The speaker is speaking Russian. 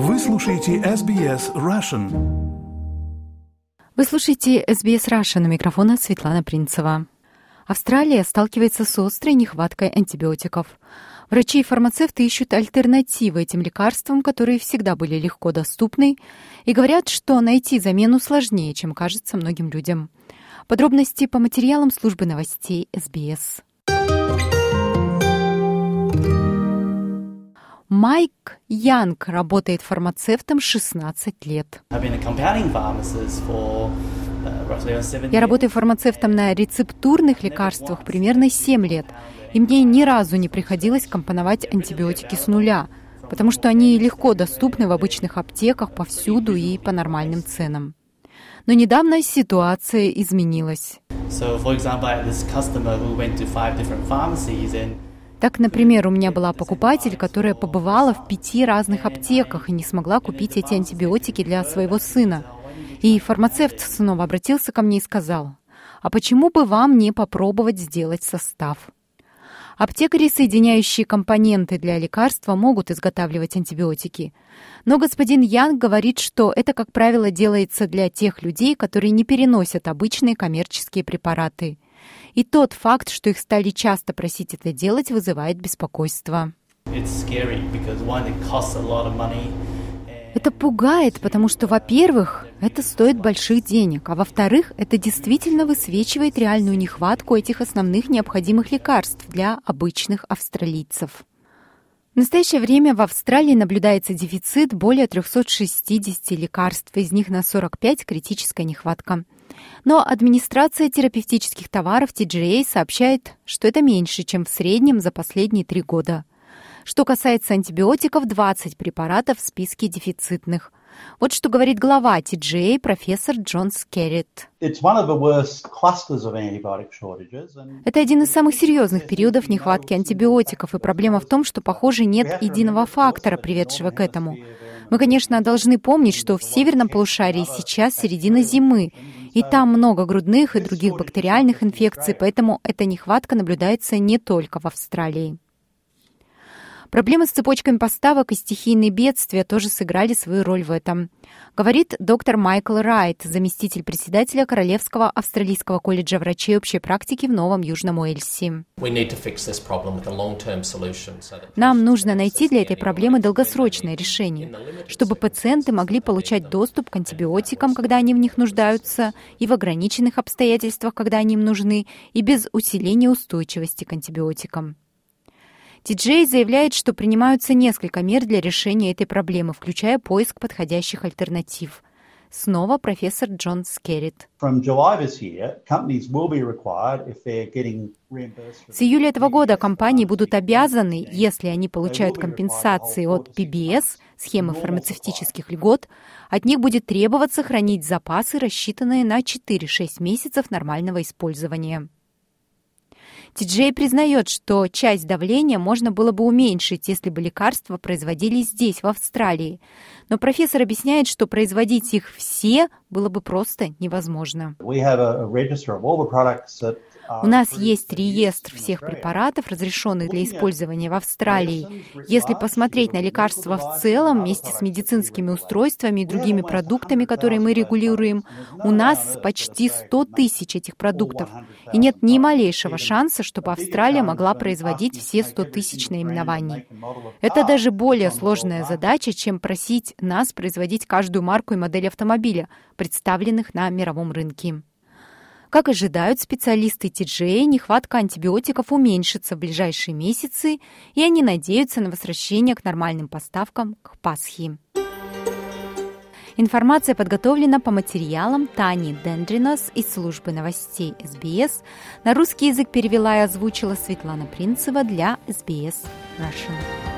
Вы слушаете SBS Russian. Вы слушаете SBS Russian. У микрофона Светлана Принцева. Австралия сталкивается с острой нехваткой антибиотиков. Врачи и фармацевты ищут альтернативы этим лекарствам, которые всегда были легко доступны, и говорят, что найти замену сложнее, чем кажется многим людям. Подробности по материалам службы новостей СБС. Майк Янг работает фармацевтом 16 лет. Я работаю фармацевтом на рецептурных лекарствах примерно 7 лет, и мне ни разу не приходилось компоновать антибиотики с нуля, потому что они легко доступны в обычных аптеках повсюду и по нормальным ценам. Но недавно ситуация изменилась. Так, например, у меня была покупатель, которая побывала в пяти разных аптеках и не смогла купить эти антибиотики для своего сына. И фармацевт снова обратился ко мне и сказал, «А почему бы вам не попробовать сделать состав?» Аптекари, соединяющие компоненты для лекарства, могут изготавливать антибиотики. Но господин Янг говорит, что это, как правило, делается для тех людей, которые не переносят обычные коммерческие препараты. И тот факт, что их стали часто просить это делать, вызывает беспокойство. Это пугает, потому что, во-первых, это стоит больших денег, а во-вторых, это действительно высвечивает реальную нехватку этих основных необходимых лекарств для обычных австралийцев. В настоящее время в Австралии наблюдается дефицит более 360 лекарств, из них на 45 критическая нехватка. Но администрация терапевтических товаров TGA сообщает, что это меньше, чем в среднем за последние три года. Что касается антибиотиков, 20 препаратов в списке дефицитных. Вот что говорит глава TGA, профессор Джон Скеррит. Это один из самых серьезных периодов нехватки антибиотиков, и проблема в том, что, похоже, нет единого фактора, приведшего к этому. Мы, конечно, должны помнить, что в северном полушарии сейчас середина зимы, и там много грудных и других бактериальных инфекций, поэтому эта нехватка наблюдается не только в Австралии. Проблемы с цепочками поставок и стихийные бедствия тоже сыграли свою роль в этом. Говорит доктор Майкл Райт, заместитель председателя Королевского австралийского колледжа врачей общей практики в Новом Южном Уэльсе. Нам нужно найти для этой проблемы долгосрочное решение, чтобы пациенты могли получать доступ к антибиотикам, когда они в них нуждаются, и в ограниченных обстоятельствах, когда они им нужны, и без усиления устойчивости к антибиотикам. TGA заявляет, что принимаются несколько мер для решения этой проблемы, включая поиск подходящих альтернатив. Снова профессор Джон Скеррит. С июля этого года компании будут обязаны, если они получают компенсации от PBS, схемы фармацевтических льгот, от них будет требоваться хранить запасы, рассчитанные на 4-6 месяцев нормального использования. Тиджей признает, что часть давления можно было бы уменьшить, если бы лекарства производились здесь, в Австралии. Но профессор объясняет, что производить их все было бы просто невозможно. У нас есть реестр всех препаратов, разрешенных для использования в Австралии. Если посмотреть на лекарства в целом, вместе с медицинскими устройствами и другими продуктами, которые мы регулируем, у нас почти 100 тысяч этих продуктов. И нет ни малейшего шанса, чтобы Австралия могла производить все 100 тысяч наименований. Это даже более сложная задача, чем просить нас производить каждую марку и модель автомобиля, представленных на мировом рынке. Как ожидают специалисты TGA, нехватка антибиотиков уменьшится в ближайшие месяцы, и они надеются на возвращение к нормальным поставкам к Пасхе. Информация подготовлена по материалам Тани Дендринос из службы новостей СБС. На русский язык перевела и озвучила Светлана Принцева для СБС Russian.